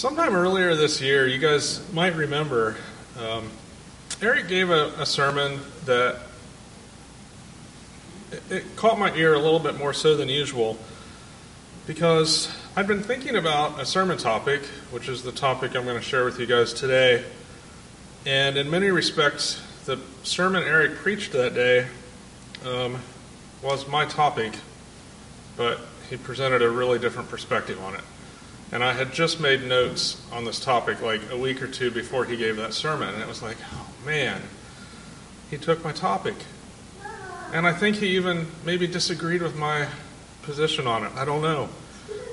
Sometime earlier this year, you guys might remember, um, Eric gave a, a sermon that it, it caught my ear a little bit more so than usual because I'd been thinking about a sermon topic, which is the topic I'm going to share with you guys today. And in many respects, the sermon Eric preached that day um, was my topic, but he presented a really different perspective on it. And I had just made notes on this topic like a week or two before he gave that sermon. And it was like, oh man, he took my topic. And I think he even maybe disagreed with my position on it. I don't know.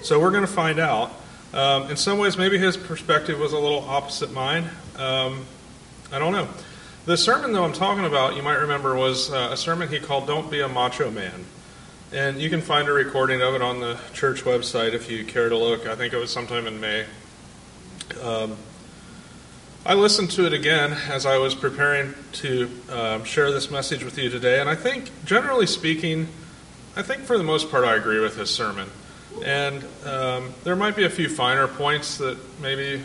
So we're going to find out. Um, in some ways, maybe his perspective was a little opposite mine. Um, I don't know. The sermon, though, I'm talking about, you might remember, was uh, a sermon he called Don't Be a Macho Man. And you can find a recording of it on the church website if you care to look. I think it was sometime in May. Um, I listened to it again as I was preparing to um, share this message with you today, and I think, generally speaking, I think for the most part I agree with his sermon. And um, there might be a few finer points that maybe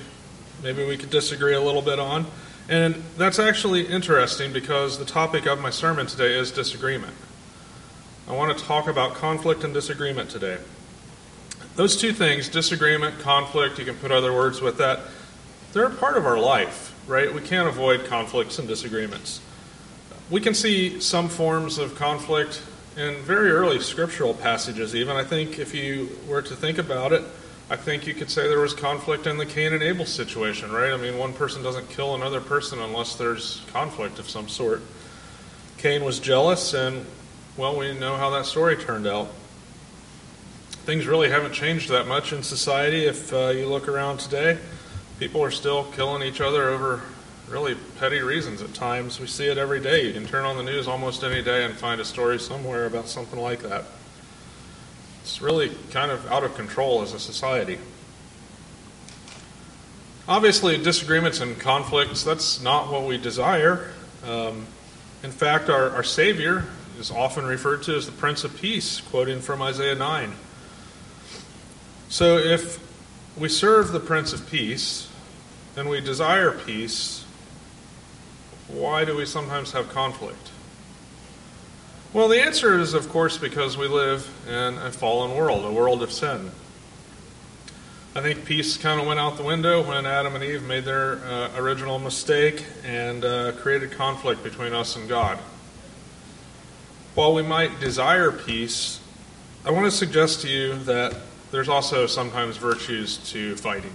maybe we could disagree a little bit on. And that's actually interesting because the topic of my sermon today is disagreement. I want to talk about conflict and disagreement today. Those two things, disagreement, conflict, you can put other words with that, they're a part of our life, right? We can't avoid conflicts and disagreements. We can see some forms of conflict in very early scriptural passages, even. I think if you were to think about it, I think you could say there was conflict in the Cain and Abel situation, right? I mean, one person doesn't kill another person unless there's conflict of some sort. Cain was jealous, and well, we know how that story turned out. Things really haven't changed that much in society. If uh, you look around today, people are still killing each other over really petty reasons at times. We see it every day. You can turn on the news almost any day and find a story somewhere about something like that. It's really kind of out of control as a society. Obviously, disagreements and conflicts, that's not what we desire. Um, in fact, our, our Savior, is often referred to as the Prince of Peace, quoting from Isaiah 9. So if we serve the Prince of Peace and we desire peace, why do we sometimes have conflict? Well, the answer is, of course, because we live in a fallen world, a world of sin. I think peace kind of went out the window when Adam and Eve made their uh, original mistake and uh, created conflict between us and God. While we might desire peace, I want to suggest to you that there's also sometimes virtues to fighting.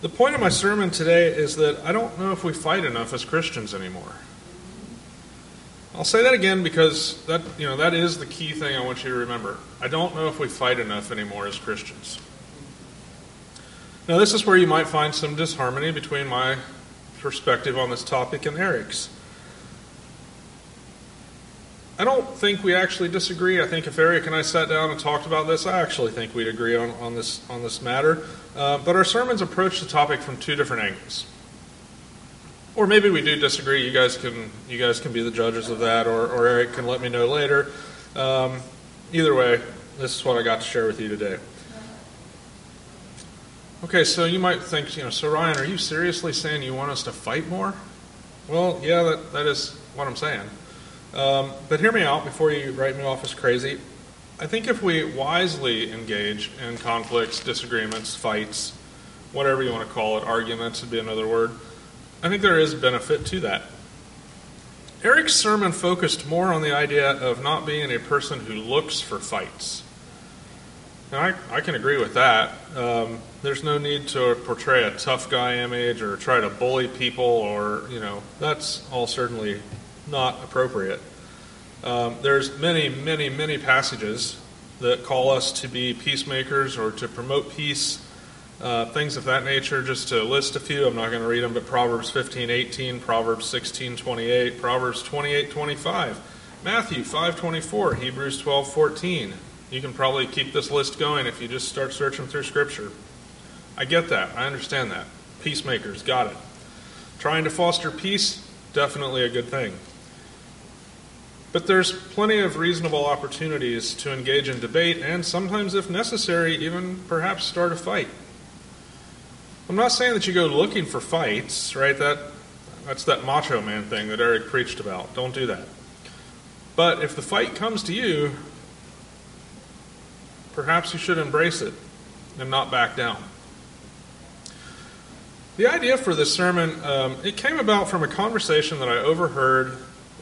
The point of my sermon today is that I don't know if we fight enough as Christians anymore. I'll say that again because that, you know, that is the key thing I want you to remember. I don't know if we fight enough anymore as Christians. Now, this is where you might find some disharmony between my perspective on this topic and Eric's. I don't think we actually disagree. I think if Eric and I sat down and talked about this, I actually think we'd agree on, on this on this matter. Uh, but our sermons approach the topic from two different angles. Or maybe we do disagree. You guys can you guys can be the judges of that, or, or Eric can let me know later. Um, either way, this is what I got to share with you today. Okay, so you might think, you know, so Ryan, are you seriously saying you want us to fight more? Well, yeah, that, that is what I'm saying. Um, but hear me out before you write me off as crazy. I think if we wisely engage in conflicts, disagreements, fights, whatever you want to call it, arguments would be another word, I think there is benefit to that. Eric's sermon focused more on the idea of not being a person who looks for fights. Now, I, I can agree with that. Um, there's no need to portray a tough guy image or try to bully people, or, you know, that's all certainly not appropriate. Um, there's many, many, many passages that call us to be peacemakers or to promote peace, uh, things of that nature. Just to list a few, I'm not going to read them, but Proverbs 15, 18, Proverbs 16, 28, Proverbs 28, 25, Matthew 5, 24, Hebrews 12, 14. You can probably keep this list going if you just start searching through Scripture. I get that. I understand that. Peacemakers, got it. Trying to foster peace, definitely a good thing. But there's plenty of reasonable opportunities to engage in debate and sometimes, if necessary, even perhaps start a fight. I'm not saying that you go looking for fights, right? That that's that macho man thing that Eric preached about. Don't do that. But if the fight comes to you, perhaps you should embrace it and not back down. The idea for this sermon, um, it came about from a conversation that I overheard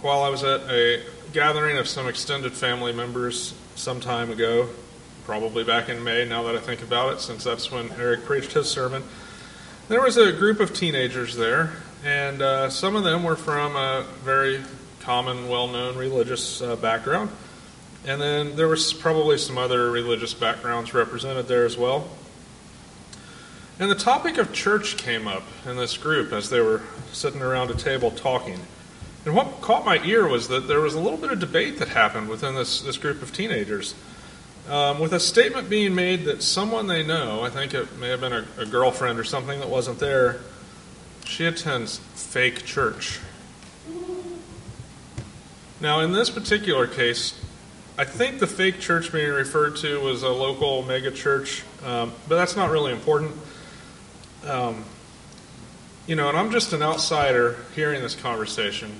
while I was at a gathering of some extended family members some time ago, probably back in May, now that I think about it, since that's when Eric preached his sermon. There was a group of teenagers there, and uh, some of them were from a very common, well known religious uh, background. And then there was probably some other religious backgrounds represented there as well. And the topic of church came up in this group as they were sitting around a table talking. And what caught my ear was that there was a little bit of debate that happened within this, this group of teenagers um, with a statement being made that someone they know, I think it may have been a, a girlfriend or something that wasn't there, she attends fake church. Now, in this particular case, I think the fake church being referred to was a local mega church, um, but that's not really important. Um, you know, and I'm just an outsider hearing this conversation,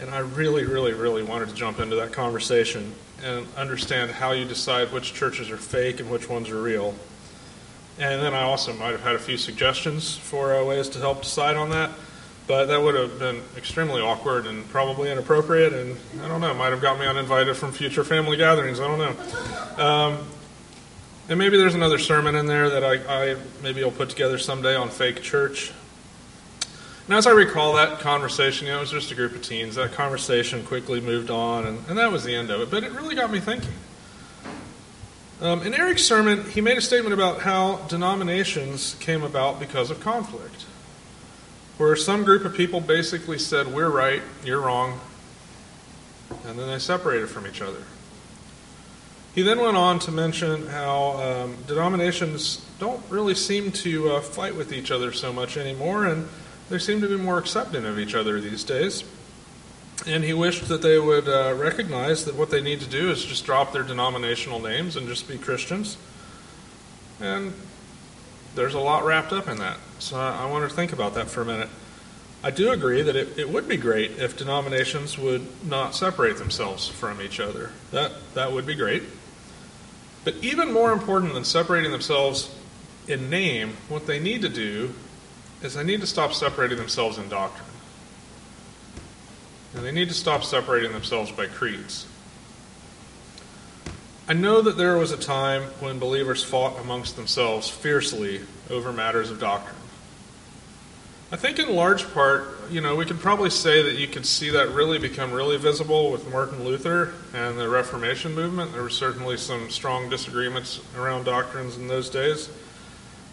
and I really, really, really wanted to jump into that conversation and understand how you decide which churches are fake and which ones are real. And then I also might have had a few suggestions for uh, ways to help decide on that, but that would have been extremely awkward and probably inappropriate, and I don't know, might have got me uninvited from future family gatherings. I don't know. Um, and maybe there's another sermon in there that I, I maybe I'll put together someday on fake church. And as I recall that conversation, you know, it was just a group of teens. That conversation quickly moved on, and, and that was the end of it. But it really got me thinking. Um, in Eric's sermon, he made a statement about how denominations came about because of conflict, where some group of people basically said, We're right, you're wrong, and then they separated from each other. He then went on to mention how um, denominations don't really seem to uh, fight with each other so much anymore, and they seem to be more accepting of each other these days. And he wished that they would uh, recognize that what they need to do is just drop their denominational names and just be Christians. And there's a lot wrapped up in that. So I, I want to think about that for a minute. I do agree that it, it would be great if denominations would not separate themselves from each other. That, that would be great. But even more important than separating themselves in name, what they need to do is they need to stop separating themselves in doctrine. And they need to stop separating themselves by creeds. I know that there was a time when believers fought amongst themselves fiercely over matters of doctrine. I think in large part, you know, we could probably say that you could see that really become really visible with Martin Luther and the Reformation movement. There were certainly some strong disagreements around doctrines in those days.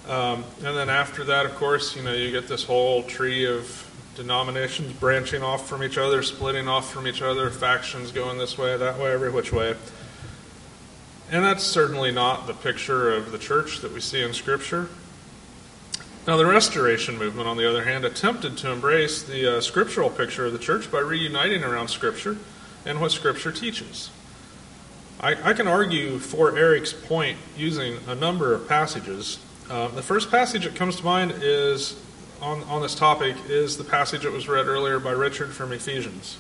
Um, and then after that, of course, you know, you get this whole tree of denominations branching off from each other, splitting off from each other, factions going this way, that way, every which way. And that's certainly not the picture of the church that we see in Scripture. Now, the Restoration movement, on the other hand, attempted to embrace the uh, scriptural picture of the church by reuniting around Scripture and what Scripture teaches. I, I can argue for Eric's point using a number of passages um, the first passage that comes to mind is on, on this topic is the passage that was read earlier by Richard from Ephesians.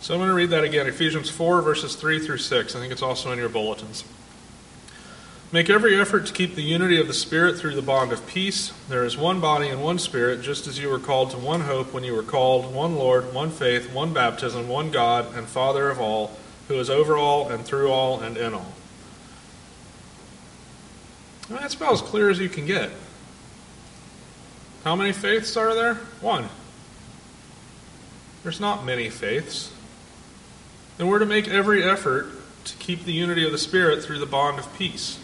So I'm going to read that again Ephesians 4, verses 3 through 6. I think it's also in your bulletins. Make every effort to keep the unity of the Spirit through the bond of peace. There is one body and one Spirit, just as you were called to one hope when you were called, one Lord, one faith, one baptism, one God, and Father of all, who is over all and through all and in all. Well, that's about as clear as you can get. How many faiths are there? One. There's not many faiths. And we're to make every effort to keep the unity of the Spirit through the bond of peace.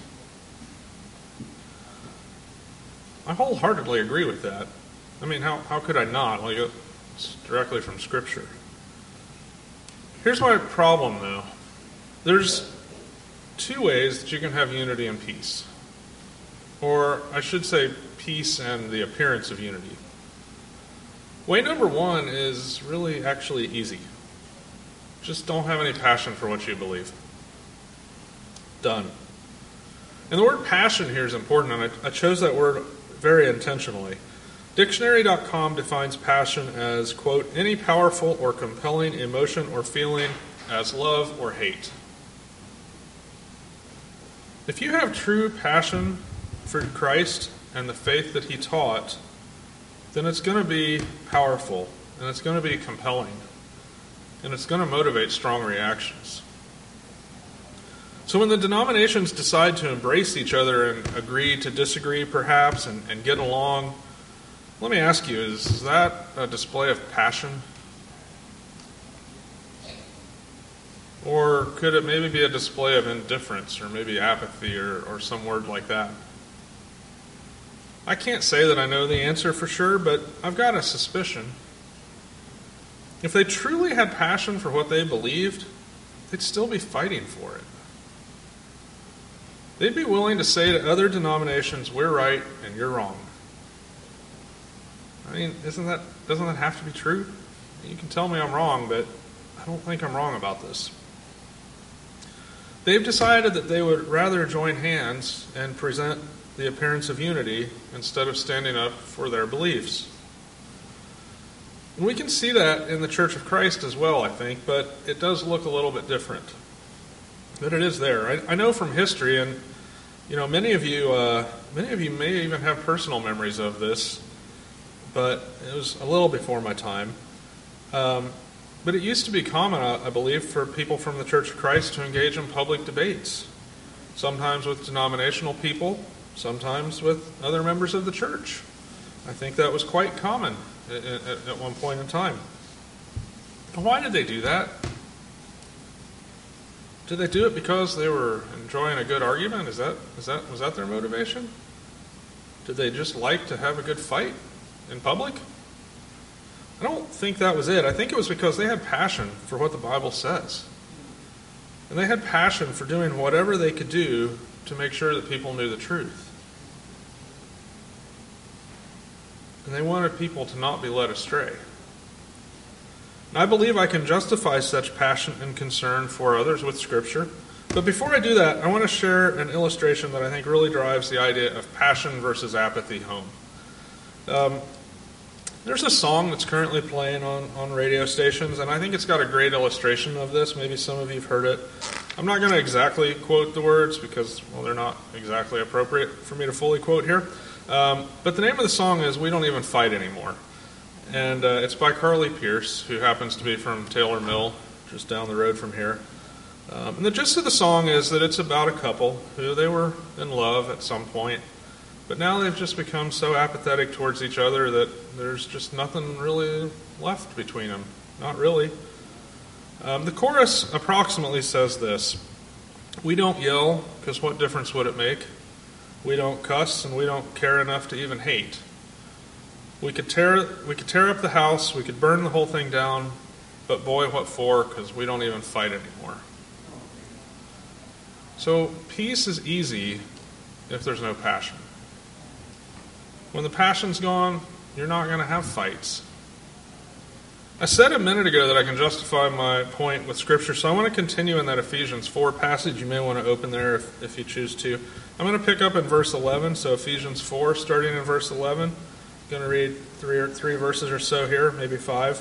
I wholeheartedly agree with that. I mean, how, how could I not? Well, it's directly from Scripture. Here's my problem, though. There's two ways that you can have unity and peace or I should say, peace and the appearance of unity. Way number one is really actually easy. Just don't have any passion for what you believe. Done. And the word passion here is important, and I, I chose that word very intentionally. Dictionary.com defines passion as, quote, any powerful or compelling emotion or feeling as love or hate. If you have true passion for Christ and the faith that he taught, then it's going to be powerful and it's going to be compelling and it's going to motivate strong reactions. So when the denominations decide to embrace each other and agree to disagree, perhaps, and, and get along, let me ask you is, that a display of passion? Or could it maybe be a display of indifference or maybe apathy or, or some word like that? I can't say that I know the answer for sure, but I've got a suspicion. If they truly had passion for what they believed, they'd still be fighting for it. They'd be willing to say to other denominations, we're right and you're wrong. I mean, isn't that doesn't that have to be true? You can tell me I'm wrong, but I don't think I'm wrong about this. They've decided that they would rather join hands and present the appearance of unity instead of standing up for their beliefs. And we can see that in the Church of Christ as well, I think, but it does look a little bit different. But it is there. I, I know from history, and you know, many of you, uh, many of you may even have personal memories of this, but it was a little before my time. Um, but it used to be common, I believe, for people from the Church of Christ to engage in public debates, sometimes with denominational people, sometimes with other members of the church. I think that was quite common at, at one point in time. Why did they do that? Did they do it because they were enjoying a good argument? Is that is that was that their motivation? Did they just like to have a good fight in public? I don't think that was it. I think it was because they had passion for what the Bible says. And they had passion for doing whatever they could do to make sure that people knew the truth. And they wanted people to not be led astray. And I believe I can justify such passion and concern for others with Scripture. But before I do that, I want to share an illustration that I think really drives the idea of passion versus apathy home. Um, there's a song that's currently playing on, on radio stations, and I think it's got a great illustration of this. Maybe some of you have heard it. I'm not going to exactly quote the words because, well, they're not exactly appropriate for me to fully quote here. Um, but the name of the song is We Don't Even Fight Anymore. And uh, it's by Carly Pearce, who happens to be from Taylor Mill, just down the road from here. Um, and the gist of the song is that it's about a couple who they were in love at some point but now they've just become so apathetic towards each other that there's just nothing really left between them. Not really. Um, the chorus approximately says this We don't yell, because what difference would it make? We don't cuss, and we don't care enough to even hate. We could tear, we could tear up the house, we could burn the whole thing down, but boy, what for? Because we don't even fight anymore. So, peace is easy if there's no passion. When the passion's gone, you're not going to have fights. I said a minute ago that I can justify my point with Scripture, so I want to continue in that Ephesians 4 passage. You may want to open there if, if you choose to. I'm going to pick up in verse 11, so Ephesians 4, starting in verse 11. I'm going to read three, or, three verses or so here, maybe five.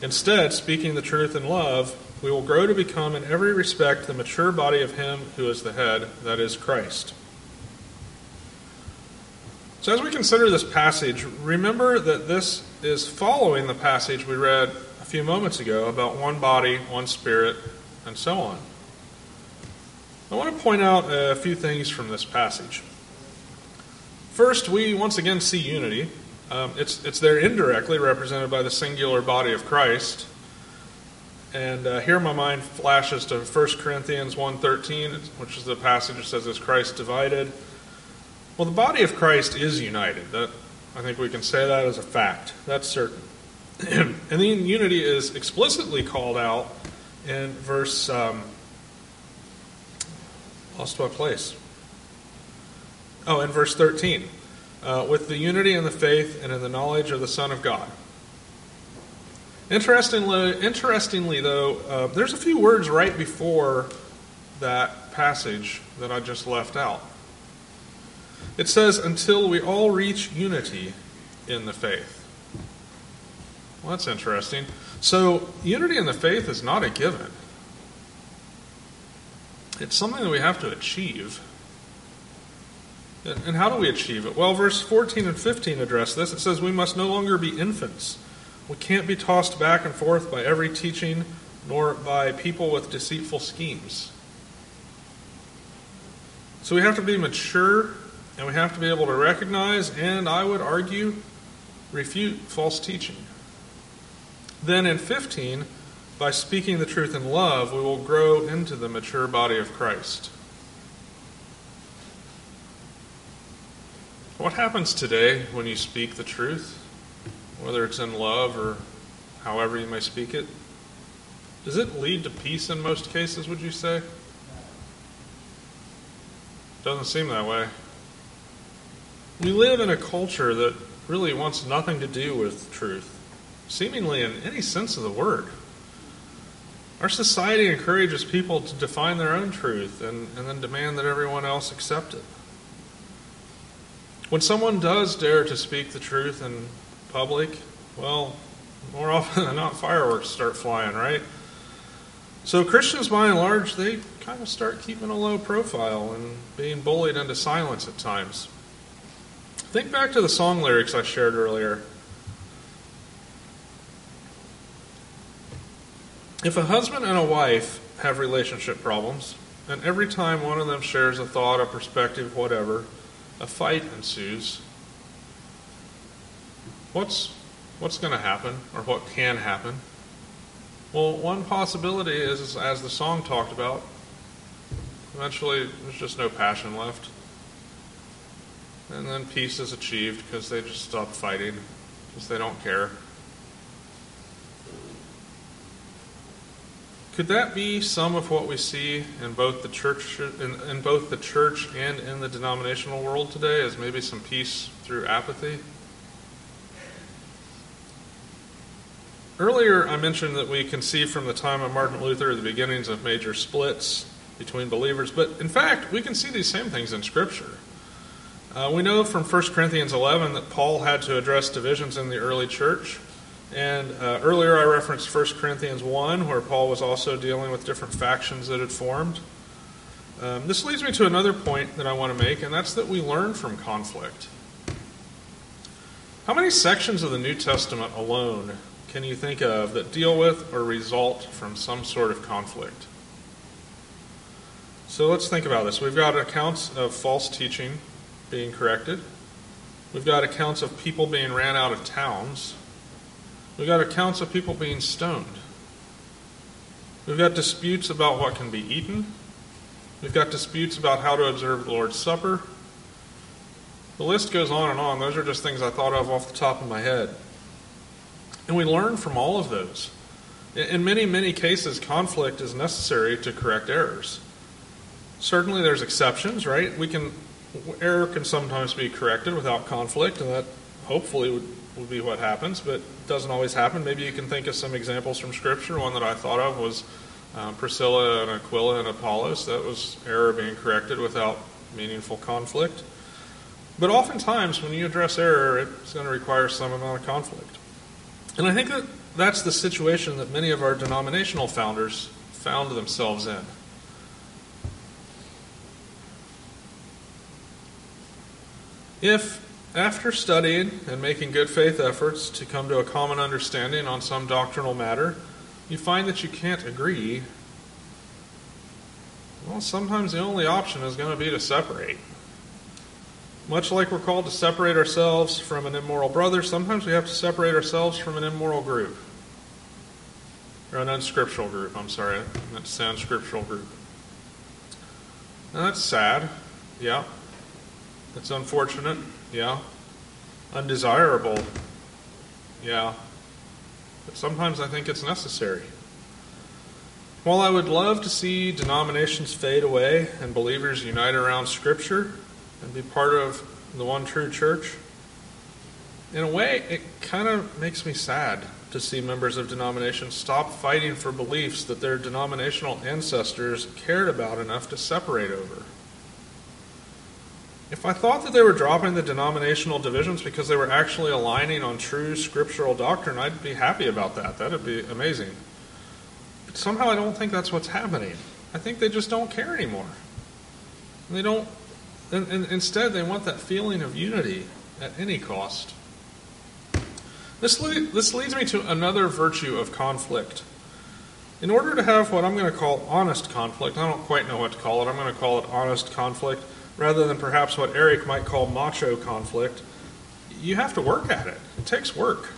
Instead, speaking the truth in love, we will grow to become in every respect the mature body of Him who is the head, that is Christ. So, as we consider this passage, remember that this is following the passage we read a few moments ago about one body, one spirit, and so on. I want to point out a few things from this passage. First, we once again see unity. Um, it's, it's there indirectly represented by the singular body of Christ. And uh, here my mind flashes to 1 Corinthians 1.13, which is the passage that says, As Christ divided. Well, the body of Christ is united. That I think we can say that as a fact. That's certain. and then unity is explicitly called out in verse. Um, lost my place. Oh, in verse 13. Uh, with the unity in the faith and in the knowledge of the Son of God. Interestingly, interestingly though, uh, there's a few words right before that passage that I just left out. It says, until we all reach unity in the faith. Well, that's interesting. So, unity in the faith is not a given, it's something that we have to achieve. And how do we achieve it? Well, verse 14 and 15 address this. It says, We must no longer be infants. We can't be tossed back and forth by every teaching, nor by people with deceitful schemes. So we have to be mature, and we have to be able to recognize, and I would argue, refute false teaching. Then in 15, by speaking the truth in love, we will grow into the mature body of Christ. What happens today when you speak the truth, whether it's in love or however you may speak it? Does it lead to peace in most cases, would you say? Doesn't seem that way. We live in a culture that really wants nothing to do with truth, seemingly in any sense of the word. Our society encourages people to define their own truth and, and then demand that everyone else accept it. When someone does dare to speak the truth in public, well, more often than not, fireworks start flying, right? So Christians, by and large, they kind of start keeping a low profile and being bullied into silence at times. Think back to the song lyrics I shared earlier. If a husband and a wife have relationship problems, and every time one of them shares a thought, a perspective, whatever, a fight ensues, what's, what's going to happen or what can happen? Well, one possibility is, as the song talked about, eventually there's just no passion left. And then peace is achieved because they just stop fighting, because they don't care. Could that be some of what we see in both the church in, in, both the church and in the denominational world today as maybe some peace through apathy? Earlier I mentioned that we can see from the time of Martin Luther the beginnings of major splits between believers, but in fact we can see these same things in Scripture. Uh, we know from 1 Corinthians 11 that Paul had to address divisions in the early church. And uh, earlier I referenced 1 Corinthians 1, where Paul was also dealing with different factions that had formed. Um, this leads me to another point that I want to make, and that's that we learn from conflict. How many sections of the New Testament alone can you think of that deal with or result from some sort of conflict? So let's think about this. We've got accounts of false teaching being corrected. We've got accounts of people being ran out of towns. We've got accounts of people being stoned. We've got disputes about what can be eaten. We've got disputes about how to observe the Lord's Supper. The list goes on and on. Those are just things I thought of off the top of my head. And we learn from all of those. In many, many cases, conflict is necessary to correct errors. Certainly, there's exceptions, right? We can error can sometimes be corrected without conflict, and that hopefully would would be what happens, but it doesn't always happen. Maybe you can think of some examples from Scripture. One that I thought of was um, Priscilla and Aquila and Apollos. That was error being corrected without meaningful conflict. But oftentimes, when you address error, it's going to require some amount of conflict. And I think that that's the situation that many of our denominational founders found themselves in. If after studying and making good faith efforts to come to a common understanding on some doctrinal matter, you find that you can't agree, well, sometimes the only option is going to be to separate. Much like we're called to separate ourselves from an immoral brother, sometimes we have to separate ourselves from an immoral group. Or an unscriptural group, I'm sorry. I meant to say unscriptural group. Now that's sad, yeah. It's unfortunate, yeah. Undesirable, yeah. But sometimes I think it's necessary. While I would love to see denominations fade away and believers unite around Scripture and be part of the one true church, in a way, it kind of makes me sad to see members of denominations stop fighting for beliefs that their denominational ancestors cared about enough to separate over. If I thought that they were dropping the denominational divisions because they were actually aligning on true scriptural doctrine, I'd be happy about that. That'd be amazing. But somehow I don't think that's what's happening. I think they just don't care anymore. They don't, and, and instead, they want that feeling of unity at any cost. This, le- this leads me to another virtue of conflict. In order to have what I'm going to call honest conflict, I don't quite know what to call it, I'm going to call it honest conflict rather than perhaps what Eric might call macho conflict, you have to work at it. It takes work.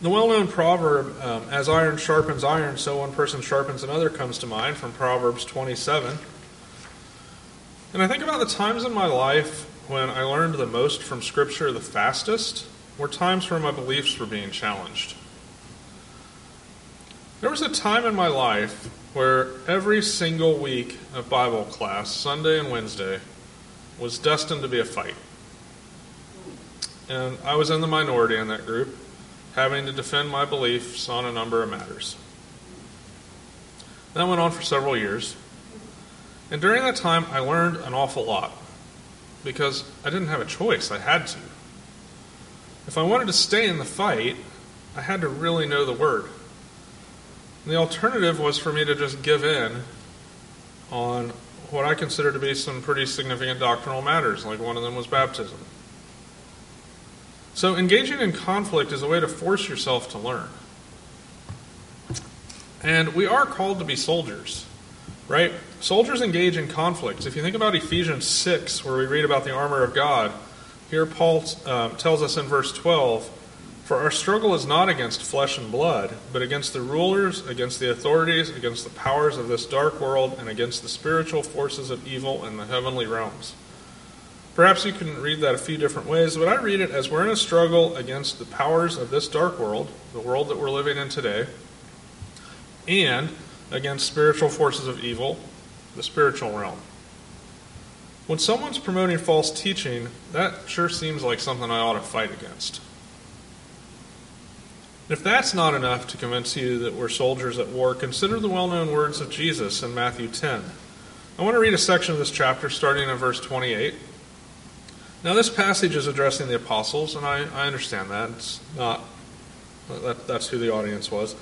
The well known proverb, um, as iron sharpens iron, so one person sharpens another, comes to mind from Proverbs 27. And I think about the times in my life when I learned the most from Scripture the fastest were times where my beliefs were being challenged. There was a time in my life where every single week of Bible class, Sunday and Wednesday, was destined to be a fight. And I was in the minority in that group, having to defend my beliefs on a number of matters. That went on for several years. And during that time, I learned an awful lot because I didn't have a choice. I had to. If I wanted to stay in the fight, I had to really know the Word. The alternative was for me to just give in on what I consider to be some pretty significant doctrinal matters, like one of them was baptism. So, engaging in conflict is a way to force yourself to learn. And we are called to be soldiers, right? Soldiers engage in conflicts. If you think about Ephesians 6, where we read about the armor of God, here Paul um, tells us in verse 12 For our struggle is not against flesh and blood, but against the rulers, against the authorities, against the powers of this dark world, and against the spiritual forces of evil in the heavenly realms. Perhaps you can read that a few different ways, but I read it as we're in a struggle against the powers of this dark world, the world that we're living in today, and against spiritual forces of evil, the spiritual realm. When someone's promoting false teaching, that sure seems like something I ought to fight against. If that's not enough to convince you that we're soldiers at war, consider the well known words of Jesus in Matthew 10. I want to read a section of this chapter starting in verse 28. Now, this passage is addressing the apostles, and I, I understand that. It's not, that, that's who the audience was.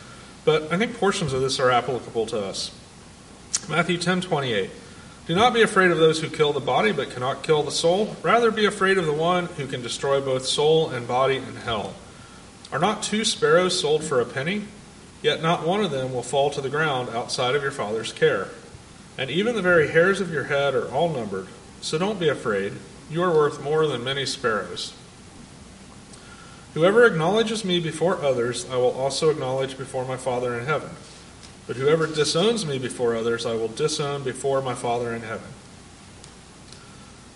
But I think portions of this are applicable to us. Matthew 10 28. Do not be afraid of those who kill the body but cannot kill the soul. Rather, be afraid of the one who can destroy both soul and body in hell. Are not two sparrows sold for a penny? Yet not one of them will fall to the ground outside of your Father's care. And even the very hairs of your head are all numbered. So don't be afraid. You are worth more than many sparrows. Whoever acknowledges me before others, I will also acknowledge before my Father in heaven. But whoever disowns me before others, I will disown before my Father in heaven.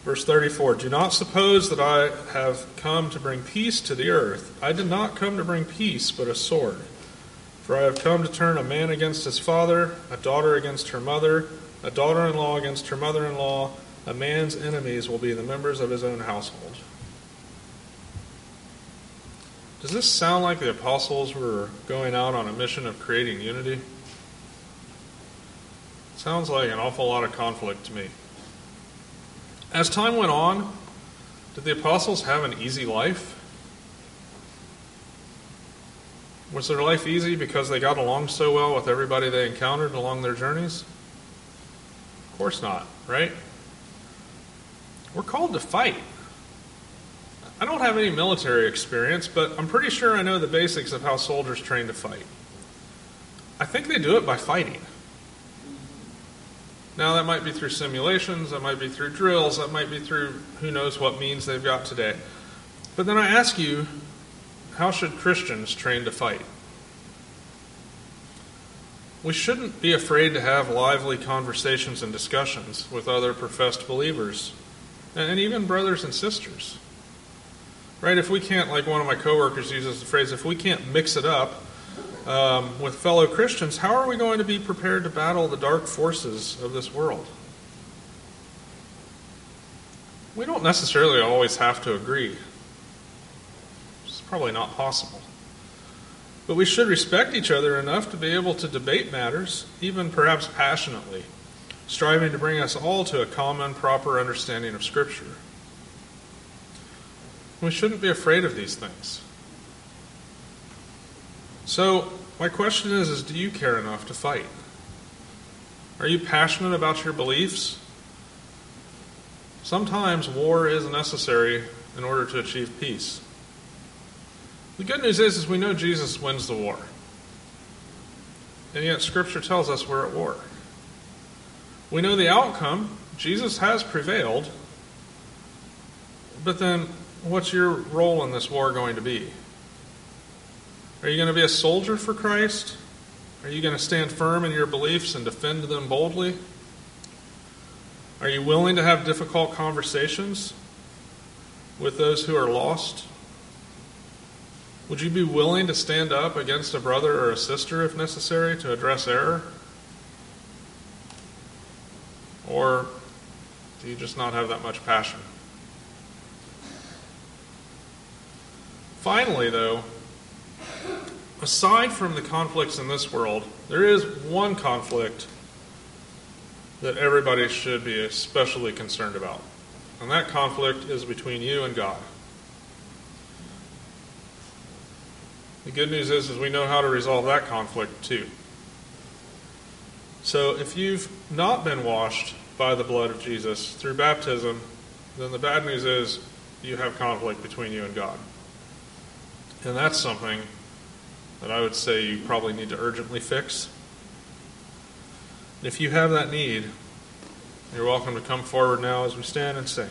Verse 34 Do not suppose that I have come to bring peace to the earth. I did not come to bring peace, but a sword. For I have come to turn a man against his father, a daughter against her mother, a daughter in law against her mother in law. A man's enemies will be the members of his own household. Does this sound like the apostles were going out on a mission of creating unity? Sounds like an awful lot of conflict to me. As time went on, did the apostles have an easy life? Was their life easy because they got along so well with everybody they encountered along their journeys? Of course not, right? We're called to fight. I don't have any military experience, but I'm pretty sure I know the basics of how soldiers train to fight. I think they do it by fighting. Now, that might be through simulations, that might be through drills, that might be through who knows what means they've got today. But then I ask you, how should Christians train to fight? We shouldn't be afraid to have lively conversations and discussions with other professed believers and even brothers and sisters. Right? If we can't, like one of my coworkers uses the phrase, if we can't mix it up um, with fellow Christians, how are we going to be prepared to battle the dark forces of this world? We don't necessarily always have to agree. It's probably not possible. But we should respect each other enough to be able to debate matters, even perhaps passionately, striving to bring us all to a common, proper understanding of Scripture. We shouldn't be afraid of these things. So, my question is, is do you care enough to fight? Are you passionate about your beliefs? Sometimes war is necessary in order to achieve peace. The good news is, is we know Jesus wins the war. And yet scripture tells us we're at war. We know the outcome. Jesus has prevailed. But then what's your role in this war going to be? Are you going to be a soldier for Christ? Are you going to stand firm in your beliefs and defend them boldly? Are you willing to have difficult conversations with those who are lost? Would you be willing to stand up against a brother or a sister if necessary to address error? Or do you just not have that much passion? Finally, though, aside from the conflicts in this world, there is one conflict that everybody should be especially concerned about. And that conflict is between you and God. The good news is, is we know how to resolve that conflict too. So if you've not been washed by the blood of Jesus through baptism, then the bad news is you have conflict between you and God. And that's something that I would say you probably need to urgently fix. If you have that need, you're welcome to come forward now as we stand and sing.